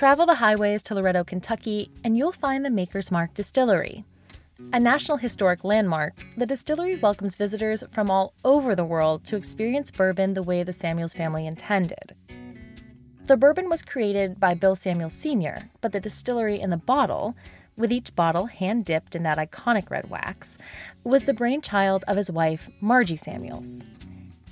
Travel the highways to Loretto, Kentucky, and you'll find the Maker's Mark Distillery. A National Historic Landmark, the distillery welcomes visitors from all over the world to experience bourbon the way the Samuels family intended. The bourbon was created by Bill Samuels Sr., but the distillery in the bottle, with each bottle hand dipped in that iconic red wax, was the brainchild of his wife, Margie Samuels.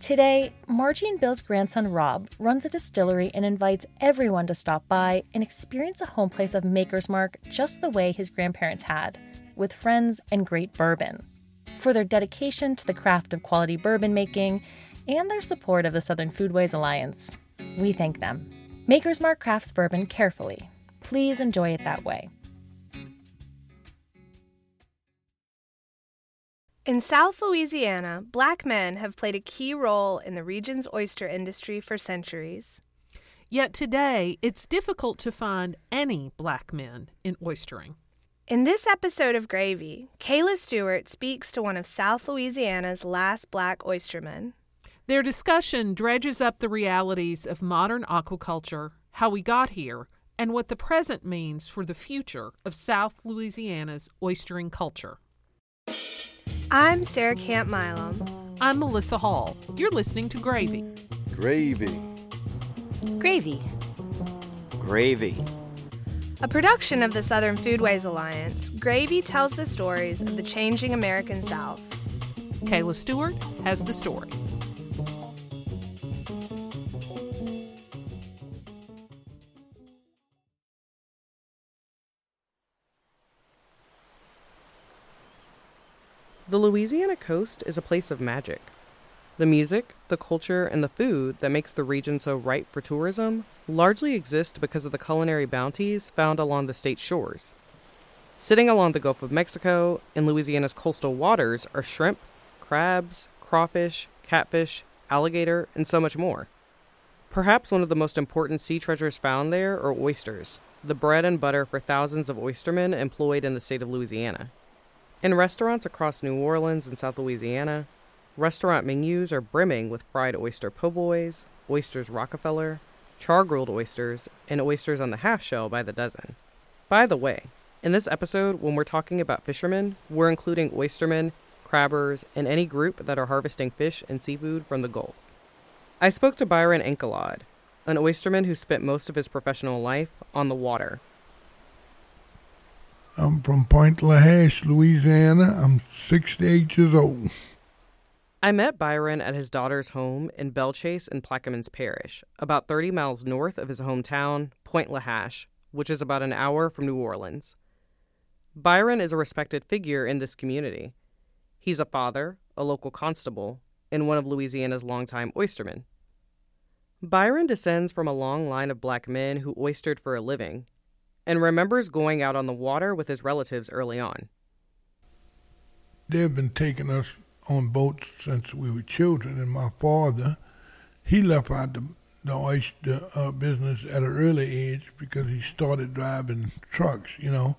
Today, Margie and Bill's grandson Rob runs a distillery and invites everyone to stop by and experience a home place of Maker's Mark just the way his grandparents had, with friends and great bourbon. For their dedication to the craft of quality bourbon making and their support of the Southern Foodways Alliance, we thank them. Maker's Mark crafts bourbon carefully. Please enjoy it that way. In South Louisiana, black men have played a key role in the region's oyster industry for centuries. Yet today, it's difficult to find any black men in oystering. In this episode of Gravy, Kayla Stewart speaks to one of South Louisiana's last black oystermen. Their discussion dredges up the realities of modern aquaculture, how we got here, and what the present means for the future of South Louisiana's oystering culture. I'm Sarah Camp Milam. I'm Melissa Hall. You're listening to Gravy. Gravy. Gravy. Gravy. A production of the Southern Foodways Alliance, Gravy tells the stories of the changing American South. Kayla Stewart has the story. The Louisiana coast is a place of magic. The music, the culture, and the food that makes the region so ripe for tourism largely exist because of the culinary bounties found along the state's shores. Sitting along the Gulf of Mexico in Louisiana's coastal waters are shrimp, crabs, crawfish, catfish, alligator, and so much more. Perhaps one of the most important sea treasures found there are oysters, the bread and butter for thousands of oystermen employed in the state of Louisiana. In restaurants across New Orleans and South Louisiana, restaurant menus are brimming with fried oyster po' boys, oysters Rockefeller, char grilled oysters, and oysters on the half shell by the dozen. By the way, in this episode, when we're talking about fishermen, we're including oystermen, crabbers, and any group that are harvesting fish and seafood from the Gulf. I spoke to Byron Encalade, an oysterman who spent most of his professional life on the water. I'm from Point LaHache, Louisiana. I'm 68 years old. I met Byron at his daughter's home in Belle Chasse in Plaquemines Parish, about 30 miles north of his hometown, Point LaHache, which is about an hour from New Orleans. Byron is a respected figure in this community. He's a father, a local constable, and one of Louisiana's longtime oystermen. Byron descends from a long line of black men who oystered for a living and remembers going out on the water with his relatives early on. They've been taking us on boats since we were children, and my father, he left out the, the oyster uh, business at an early age because he started driving trucks, you know.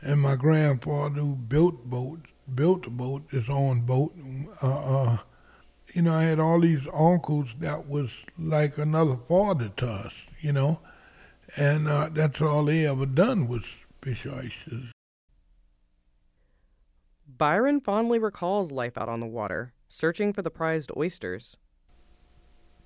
And my grandfather, who built boats, built a boat, his own boat. Uh, uh, you know, I had all these uncles that was like another father to us, you know and uh, that's all they ever done was fish oysters. Byron fondly recalls life out on the water, searching for the prized oysters.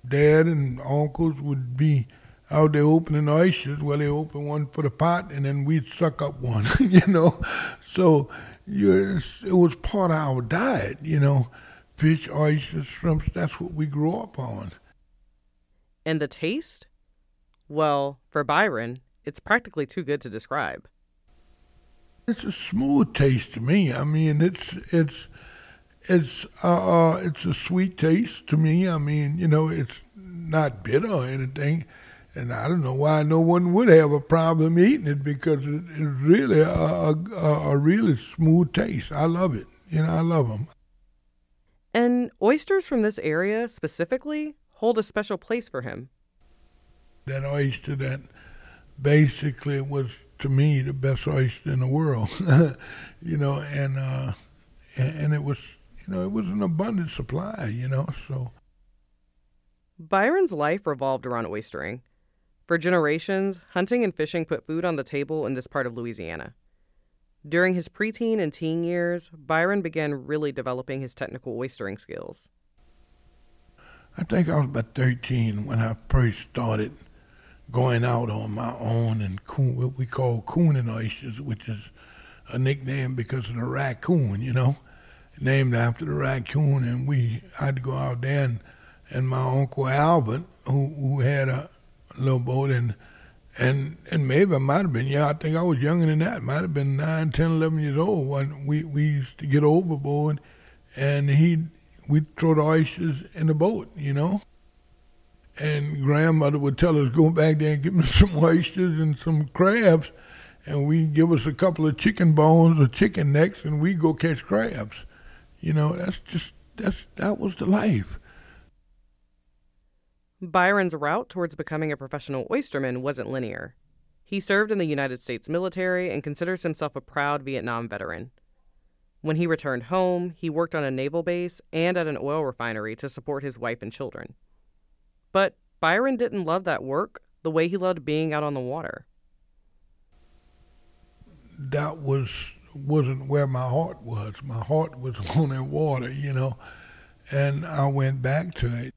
Dad and uncles would be out there opening oysters. Well, they open one for the pot, and then we'd suck up one, you know. So you, it was part of our diet, you know. Fish, oysters, shrimps, that's what we grew up on. And the taste? Well, for Byron, it's practically too good to describe. It's a smooth taste to me. I mean, it's it's it's uh, uh it's a sweet taste to me. I mean, you know, it's not bitter or anything, and I don't know why no one would have a problem eating it because it, it's really a, a, a really smooth taste. I love it. You know, I love them. And oysters from this area specifically hold a special place for him that oyster that basically was to me the best oyster in the world, you know, and uh, and it was you know it was an abundant supply, you know, so. Byron's life revolved around oystering. For generations, hunting and fishing put food on the table in this part of Louisiana. During his preteen and teen years, Byron began really developing his technical oystering skills. I think I was about 13 when I first started going out on my own and coon, what we call cooning oysters, which is a nickname because of the raccoon, you know, named after the raccoon. And we, I'd go out there and, and my uncle Albert, who, who had a little boat and and and maybe I might have been, yeah, I think I was younger than that. Might have been 9, 10, 11 years old when we, we used to get overboard and he we'd throw the oysters in the boat, you know. And grandmother would tell us, go back there and give me some oysters and some crabs. And we'd give us a couple of chicken bones or chicken necks and we'd go catch crabs. You know, that's just, that's, that was the life. Byron's route towards becoming a professional oysterman wasn't linear. He served in the United States military and considers himself a proud Vietnam veteran. When he returned home, he worked on a naval base and at an oil refinery to support his wife and children. But Byron didn't love that work the way he loved being out on the water. That was wasn't where my heart was. My heart was on the water, you know, and I went back to it.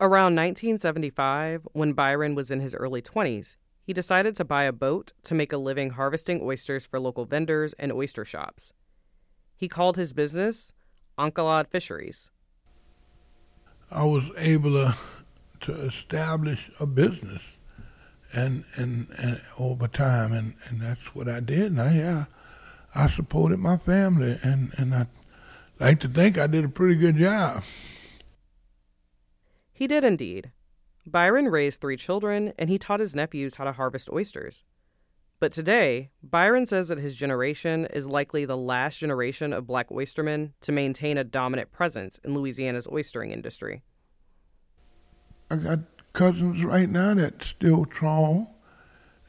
Around 1975, when Byron was in his early 20s, he decided to buy a boat to make a living harvesting oysters for local vendors and oyster shops. He called his business Encalade Fisheries. I was able to, to establish a business and, and, and over time, and, and that's what I did. And I, yeah, I supported my family, and, and I like to think I did a pretty good job. He did indeed. Byron raised three children, and he taught his nephews how to harvest oysters. But today, Byron says that his generation is likely the last generation of black oystermen to maintain a dominant presence in Louisiana's oystering industry. I got cousins right now that still trawl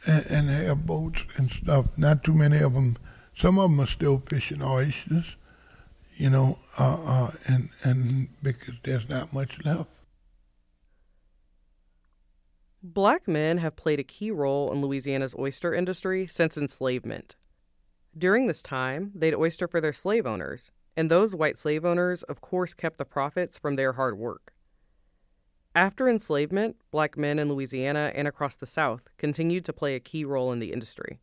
and, and have boats and stuff. Not too many of them. Some of them are still fishing oysters, you know, uh, uh, and and because there's not much left. Black men have played a key role in Louisiana's oyster industry since enslavement. During this time, they'd oyster for their slave owners, and those white slave owners, of course, kept the profits from their hard work. After enslavement, black men in Louisiana and across the South continued to play a key role in the industry.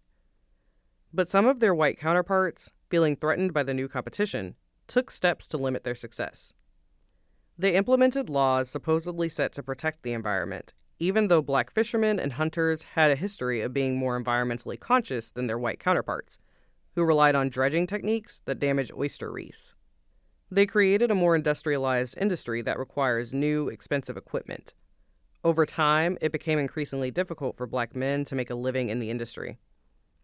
But some of their white counterparts, feeling threatened by the new competition, took steps to limit their success. They implemented laws supposedly set to protect the environment even though black fishermen and hunters had a history of being more environmentally conscious than their white counterparts, who relied on dredging techniques that damage oyster reefs. They created a more industrialized industry that requires new, expensive equipment. Over time, it became increasingly difficult for black men to make a living in the industry.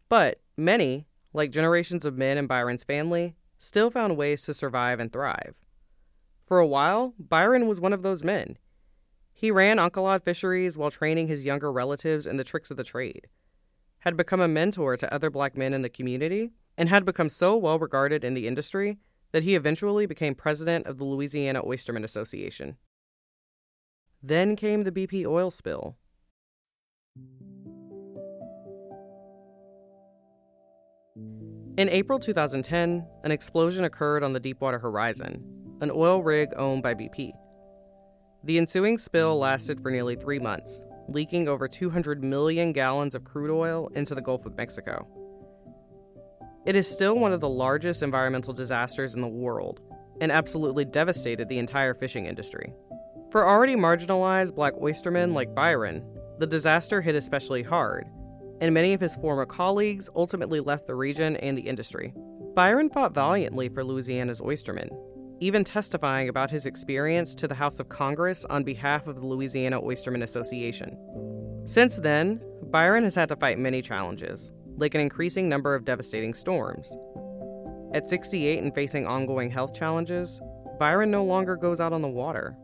But many, like generations of men in Byron's family, still found ways to survive and thrive. For a while, Byron was one of those men. He ran Encalade Fisheries while training his younger relatives in the tricks of the trade, had become a mentor to other black men in the community, and had become so well regarded in the industry that he eventually became president of the Louisiana Oystermen Association. Then came the BP oil spill. In April 2010, an explosion occurred on the Deepwater Horizon, an oil rig owned by BP. The ensuing spill lasted for nearly three months, leaking over 200 million gallons of crude oil into the Gulf of Mexico. It is still one of the largest environmental disasters in the world and absolutely devastated the entire fishing industry. For already marginalized black oystermen like Byron, the disaster hit especially hard, and many of his former colleagues ultimately left the region and the industry. Byron fought valiantly for Louisiana's oystermen, even testifying about his experience to the House of Congress on behalf of the Louisiana Oystermen Association. Since then, Byron has had to fight many challenges, like an increasing number of devastating storms. At 68 and facing ongoing health challenges, Byron no longer goes out on the water.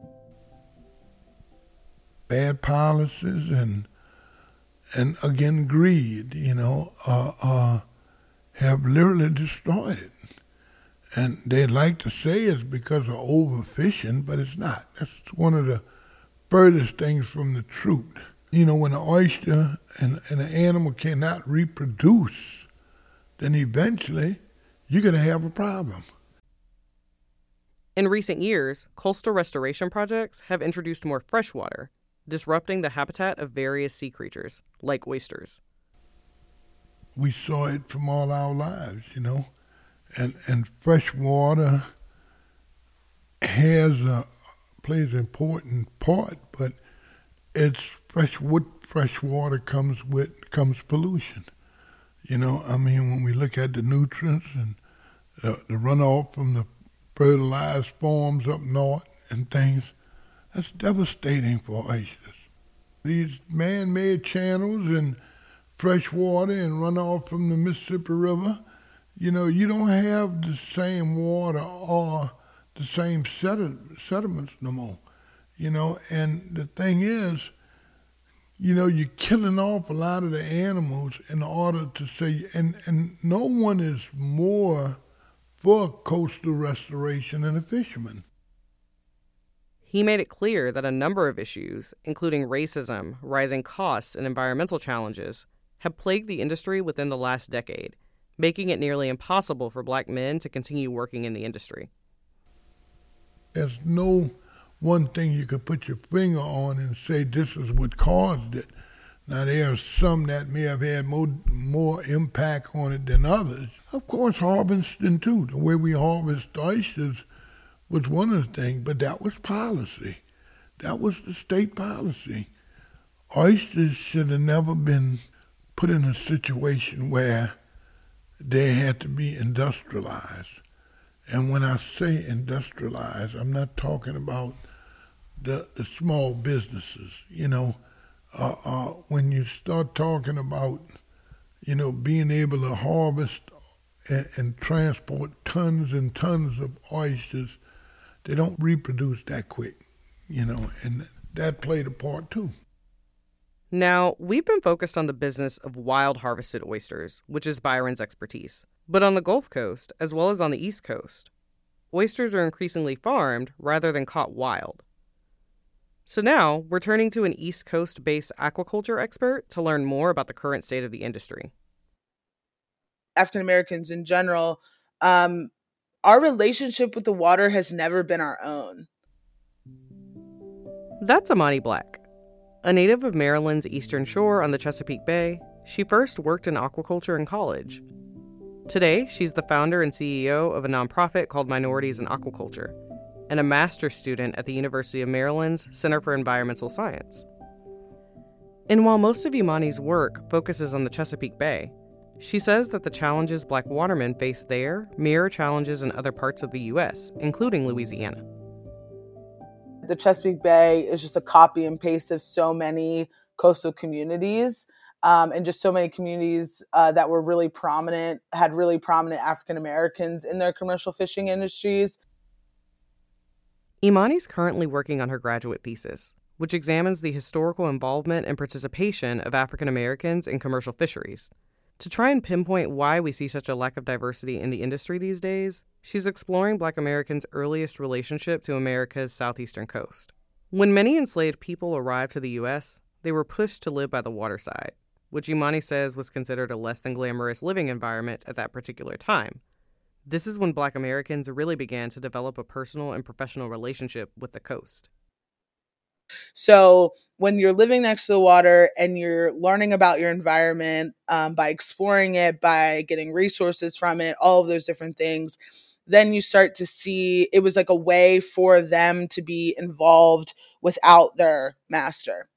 Bad policies and and again greed, you know, uh, uh, have literally destroyed it. And they like to say it's because of overfishing, but it's not. That's one of the furthest things from the truth. You know, when an oyster and, and an animal cannot reproduce, then eventually you're going to have a problem. In recent years, coastal restoration projects have introduced more fresh water, disrupting the habitat of various sea creatures, like oysters. We saw it from all our lives, you know, and and fresh water has a plays an important part, but it's fresh wood. Fresh water comes with comes pollution. You know, I mean, when we look at the nutrients and uh, the runoff from the fertilized farms up north and things, that's devastating for oysters. These man-made channels and fresh water and runoff from the Mississippi River, you know, you don't have the same water or the same sediments no more, you know. And the thing is, you know, you're killing off a lot of the animals in order to say, and, and no one is more for coastal restoration than a fisherman. He made it clear that a number of issues, including racism, rising costs, and environmental challenges, have plagued the industry within the last decade, making it nearly impossible for black men to continue working in the industry. There's no one thing you could put your finger on and say this is what caused it. Now there are some that may have had more more impact on it than others. Of course, harvesting too. The way we harvest oysters was one of the things, but that was policy. That was the state policy. Oysters should have never been put in a situation where they had to be industrialized. And when I say industrialized, I'm not talking about the, the small businesses. You know, uh, uh, when you start talking about, you know, being able to harvest and, and transport tons and tons of oysters, they don't reproduce that quick, you know, and that played a part too. Now, we've been focused on the business of wild harvested oysters, which is Byron's expertise. But on the Gulf Coast, as well as on the East Coast, oysters are increasingly farmed rather than caught wild. So now we're turning to an East Coast based aquaculture expert to learn more about the current state of the industry. African Americans in general, um, our relationship with the water has never been our own. That's Imani Black. A native of Maryland's Eastern Shore on the Chesapeake Bay, she first worked in aquaculture in college. Today, she's the founder and CEO of a nonprofit called Minorities in Aquaculture and a master's student at the University of Maryland's Center for Environmental Science. And while most of Imani's work focuses on the Chesapeake Bay, she says that the challenges black watermen face there mirror challenges in other parts of the U.S., including Louisiana the Chesapeake Bay is just a copy and paste of so many coastal communities. Um, and just so many communities uh, that were really prominent, had really prominent African Americans in their commercial fishing industries. Imani's currently working on her graduate thesis, which examines the historical involvement and participation of African Americans in commercial fisheries. To try and pinpoint why we see such a lack of diversity in the industry these days, she's exploring Black Americans' earliest relationship to America's southeastern coast. When many enslaved people arrived to the U.S., they were pushed to live by the waterside, which Imani says was considered a less than glamorous living environment at that particular time. This is when Black Americans really began to develop a personal and professional relationship with the coast. So when you're living next to the water and you're learning about your environment um, by exploring it, by getting resources from it, all of those different things, then you start to see it was like a way for them to be involved without their master.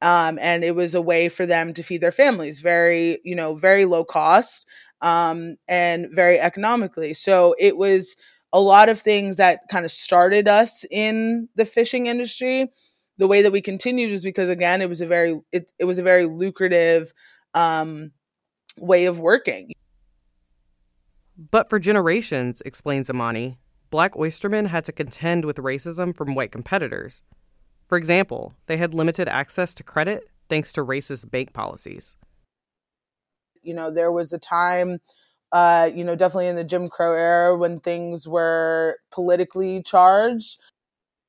Um, and it was a way for them to feed their families very, you know, very low cost um, and very economically. So it was a lot of things that kind of started us in the fishing industry the way that we continued was because again it was a very it, it was a very lucrative um, way of working. But for generations explains imani black oystermen had to contend with racism from white competitors. For example they had limited access to credit thanks to racist bank policies. You know there was a time uh, you know definitely in the jim crow era when things were politically charged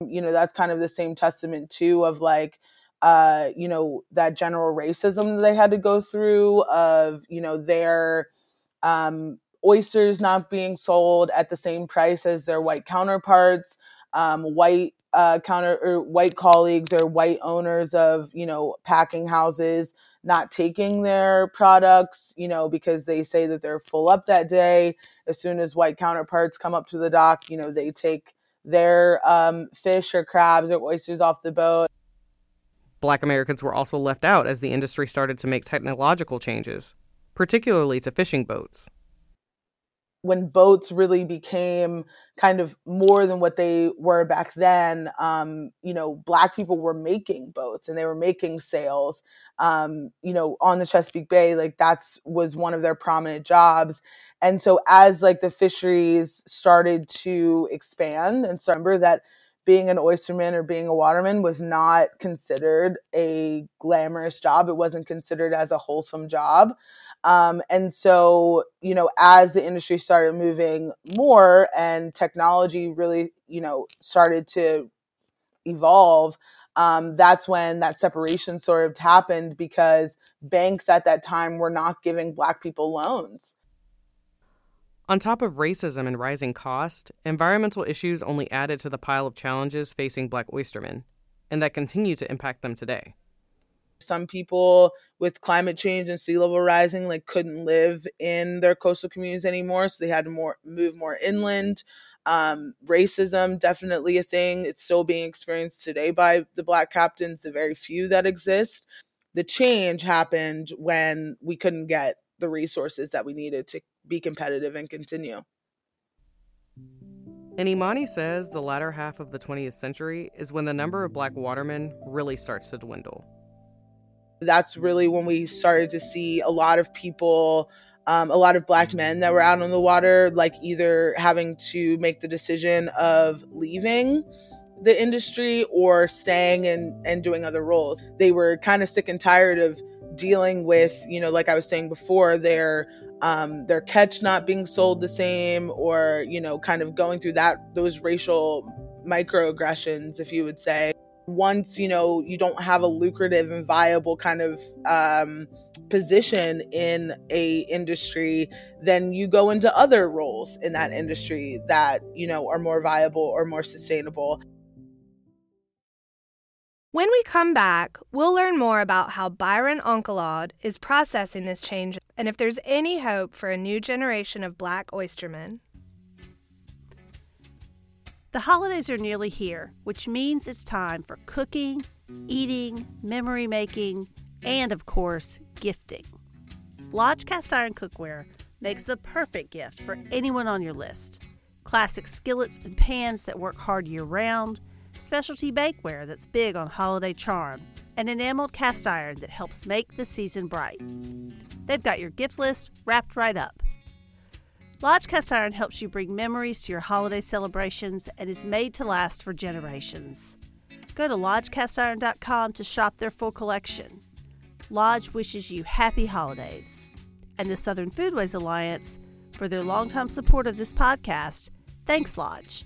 you know that's kind of the same testament too of like uh, you know, that general racism they had to go through of, you know, their um, oysters not being sold at the same price as their white counterparts, um, white uh, counter or white colleagues or white owners of you know packing houses not taking their products you know because they say that they're full up that day. As soon as white counterparts come up to the dock you know they take their um, fish or crabs or oysters off the boat. Black Americans were also left out as the industry started to make technological changes, particularly to fishing boats when boats really became kind of more than what they were back then, um, you know, black people were making boats and they were making sails, um, you know, on the Chesapeake Bay. Like that's was one of their prominent jobs. And so as like the fisheries started to expand, and so remember that being an oysterman or being a waterman was not considered a glamorous job. It wasn't considered as a wholesome job. Um, and so, you know, as the industry started moving more and technology really, you know, started to evolve, um, that's when that separation sort of happened because banks at that time were not giving Black people loans. On top of racism and rising cost, environmental issues only added to the pile of challenges facing Black oystermen, and that continue to impact them today some people with climate change and sea level rising like couldn't live in their coastal communities anymore so they had to more move more inland. Um, racism definitely a thing. It's still being experienced today by the black captains the very few that exist. The change happened when we couldn't get the resources that we needed to be competitive and continue. And Imani says the latter half of the 20th century is when the number of black watermen really starts to dwindle that's really when we started to see a lot of people um, a lot of black men that were out on the water like either having to make the decision of leaving the industry or staying and, and doing other roles. They were kind of sick and tired of dealing with you know like i was saying before their um, their catch not being sold the same or you know kind of going through that those racial microaggressions if you would say once you know you don't have a lucrative and viable kind of um, position in a industry then you go into other roles in that industry that you know are more viable or more sustainable when we come back, we'll learn more about how Byron Encalade is processing this change and if there's any hope for a new generation of black oystermen. The holidays are nearly here, which means it's time for cooking, eating, memory making, and of course, gifting. Lodge Cast Iron Cookware makes the perfect gift for anyone on your list. Classic skillets and pans that work hard year round, specialty bakeware that's big on holiday charm, and enameled cast iron that helps make the season bright. They've got your gift list wrapped right up. Lodge Cast Iron helps you bring memories to your holiday celebrations and is made to last for generations. Go to lodgecastiron.com to shop their full collection. Lodge wishes you happy holidays. And the Southern Foodways Alliance, for their longtime support of this podcast, thanks, Lodge.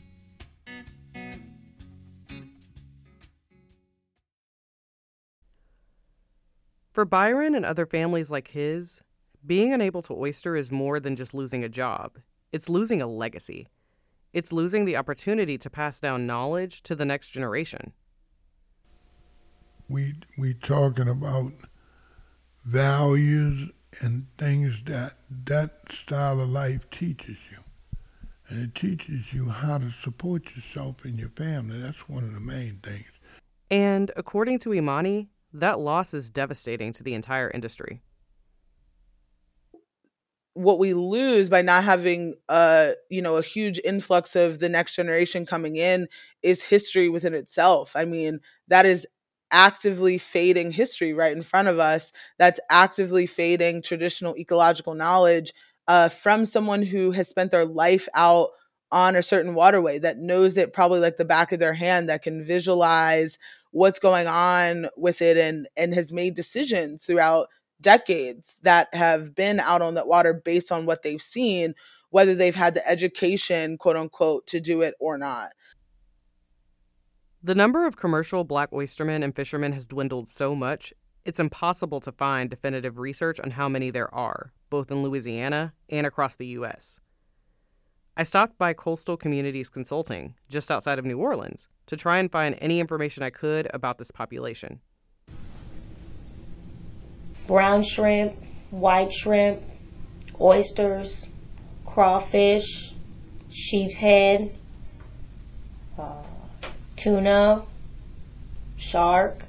For Byron and other families like his, being unable to oyster is more than just losing a job, it's losing a legacy. It's losing the opportunity to pass down knowledge to the next generation. We we talking about values and things that that style of life teaches you. And it teaches you how to support yourself and your family. That's one of the main things. And according to Imani, that loss is devastating to the entire industry what we lose by not having a you know a huge influx of the next generation coming in is history within itself. I mean that is actively fading history right in front of us. That's actively fading traditional ecological knowledge uh, from someone who has spent their life out on a certain waterway that knows it probably like the back of their hand that can visualize what's going on with it and and has made decisions throughout decades that have been out on that water based on what they've seen, whether they've had the education, quote unquote, to do it or not. The number of commercial black oystermen and fishermen has dwindled so much, it's impossible to find definitive research on how many there are, both in Louisiana and across the U.S. I stopped by Coastal Communities Consulting, just outside of New Orleans, to try and find any information I could about this population. Brown shrimp, white shrimp, oysters, crawfish, sheep's head, uh, tuna, shark,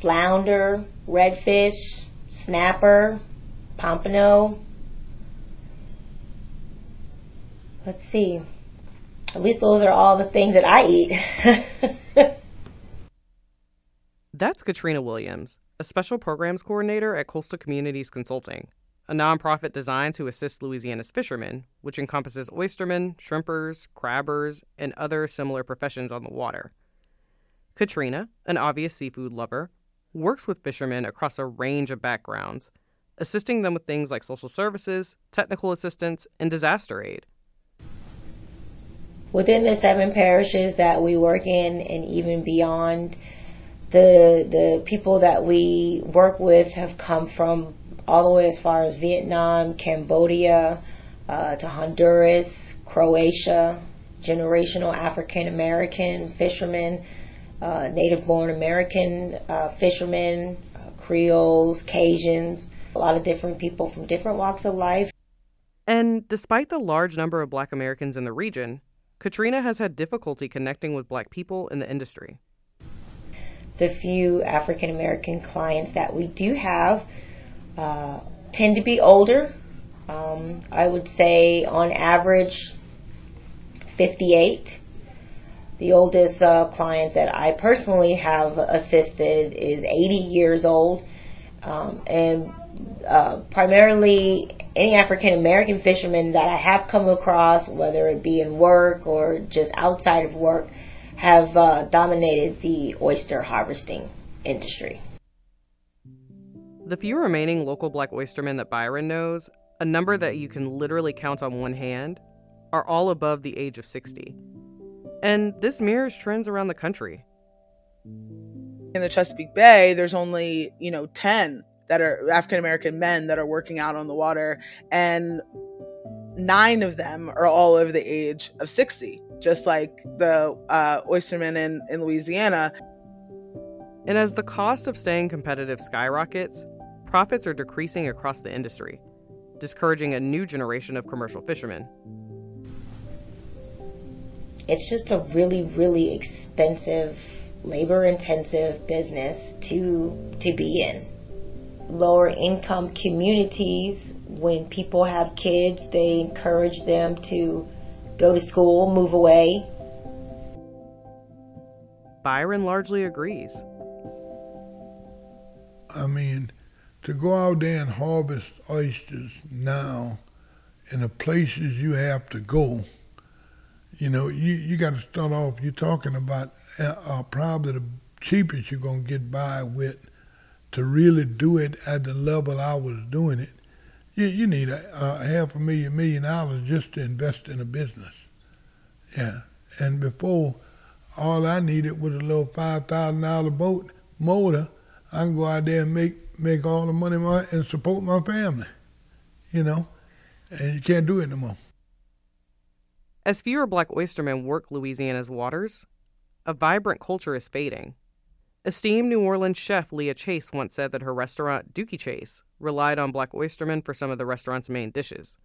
flounder, redfish, snapper, pompano. Let's see. At least those are all the things that I eat. That's Katrina Williams, a special programs coordinator at Coastal Communities Consulting, a nonprofit designed to assist Louisiana's fishermen, which encompasses oystermen, shrimpers, crabbers, and other similar professions on the water. Katrina, an obvious seafood lover, works with fishermen across a range of backgrounds, assisting them with things like social services, technical assistance, and disaster aid. Within the seven parishes that we work in and even beyond, the the people that we work with have come from all the way as far as Vietnam, Cambodia, uh, to Honduras, Croatia, generational African American fishermen, uh, native born American uh, fishermen, uh, Creoles, Cajuns, a lot of different people from different walks of life. And despite the large number of black Americans in the region, Katrina has had difficulty connecting with black people in the industry. The few African American clients that we do have uh, tend to be older. Um, I would say on average 58 the oldest uh, client that I personally have assisted is 80 years old, um, and uh, primarily any African American fishermen that I have come across, whether it be in work or just outside of work, have uh, dominated the oyster harvesting industry. The few remaining local black oystermen that Byron knows, a number that you can literally count on one hand, are all above the age of 60. And this mirrors trends around the country. In the Chesapeake Bay, there's only, you know, 10 that are African American men that are working out on the water, and nine of them are all over the age of 60, just like the uh, oystermen in, in Louisiana. And as the cost of staying competitive skyrockets, profits are decreasing across the industry, discouraging a new generation of commercial fishermen it's just a really, really expensive, labor intensive business to to be in. Lower income communities, when people have kids, they encourage them to go to school, move away. Byron largely agrees. I mean, to go out there and harvest oysters now in the places you have to go you know, you, you got to start off, you're talking about uh, uh, probably the cheapest you're going to get by with to really do it at the level I was doing it. You, you need a, a half a million, million dollars just to invest in a business. Yeah. And before, all I needed was a little $5,000 boat motor. I can go out there and make, make all the money my, and support my family, you know, and you can't do it no more. As fewer black oystermen work Louisiana's waters, a vibrant culture is fading. Esteemed New Orleans chef Leah Chase once said that her restaurant, Dooky Chase, relied on black oystermen for some of the restaurant's main dishes.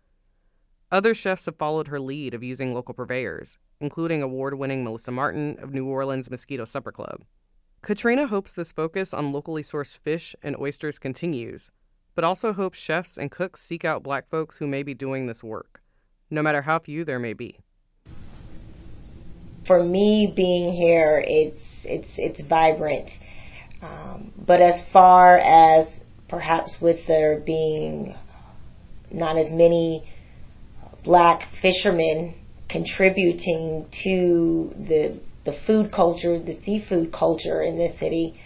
Other chefs have followed her lead of using local purveyors, including award winning Melissa Martin of New Orleans Mosquito Supper Club. Katrina hopes this focus on locally sourced fish and oysters continues, but also hopes chefs and cooks seek out black folks who may be doing this work, no matter how few there may be for me being here, it's it's it's vibrant. Um, but as far as perhaps with there being not as many black fishermen contributing to the the food culture, the seafood culture in this city,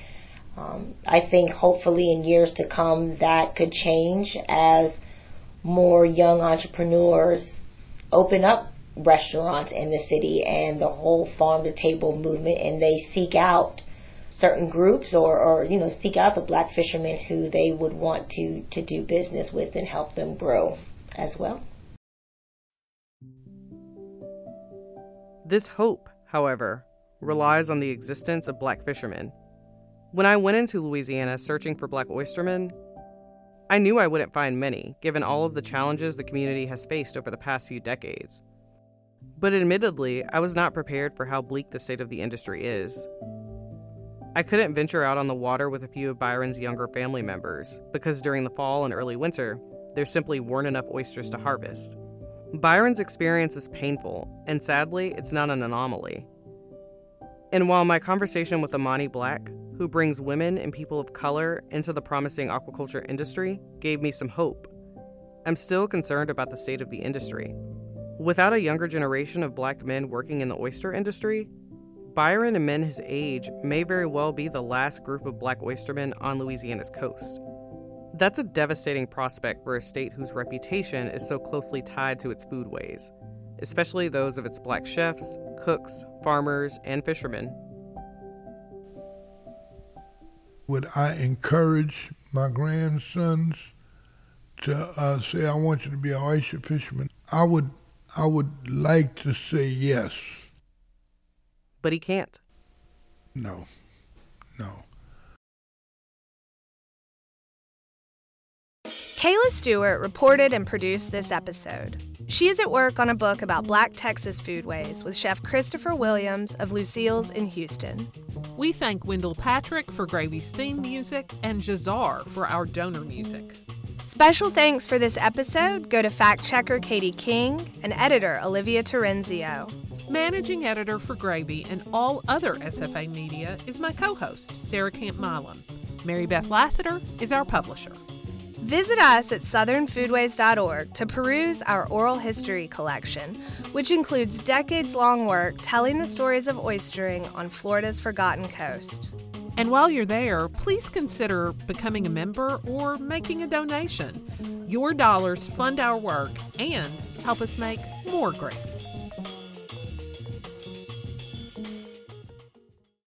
um, I think hopefully in years to come that could change as more young entrepreneurs open up restaurants in the city and the whole farm to table movement, and they seek out certain groups or, or you know seek out the black fishermen who they would want to to do business with and help them grow as well. This hope, however, relies on the existence of black fishermen. When I went into Louisiana searching for black oystermen, I knew I wouldn't find many, given all of the challenges the community has faced over the past few decades. But admittedly, I was not prepared for how bleak the state of the industry is. I couldn't venture out on the water with a few of Byron's younger family members, because during the fall and early winter, there simply weren't enough oysters to harvest. Byron's experience is painful, and sadly, it's not an anomaly. And while my conversation with Imani Black, who brings women and people of color into the promising aquaculture industry, gave me some hope, I'm still concerned about the state of the industry. Without a younger generation of black men working in the oyster industry, Byron and men his age may very well be the last group of black oystermen on Louisiana's coast. That's a devastating prospect for a state whose reputation is so closely tied to its foodways, especially those of its black chefs, cooks, farmers, and fishermen. Would I encourage my grandsons to uh, say, "I want you to be an oyster fisherman"? I would, I would like to say yes. But he can't. No, no. Kayla Stewart reported and produced this episode. She is at work on a book about Black Texas foodways with Chef Christopher Williams of Lucille's in Houston. We thank Wendell Patrick for Gravy's theme music and Jazar for our donor music. Special thanks for this episode go to fact checker Katie King and editor Olivia Terenzio. Managing editor for Gravy and all other SFA media is my co host, Sarah Camp Milam. Mary Beth Lassiter is our publisher. Visit us at southernfoodways.org to peruse our oral history collection, which includes decades long work telling the stories of oystering on Florida's Forgotten Coast. And while you're there, please consider becoming a member or making a donation. Your dollars fund our work and help us make more gravy.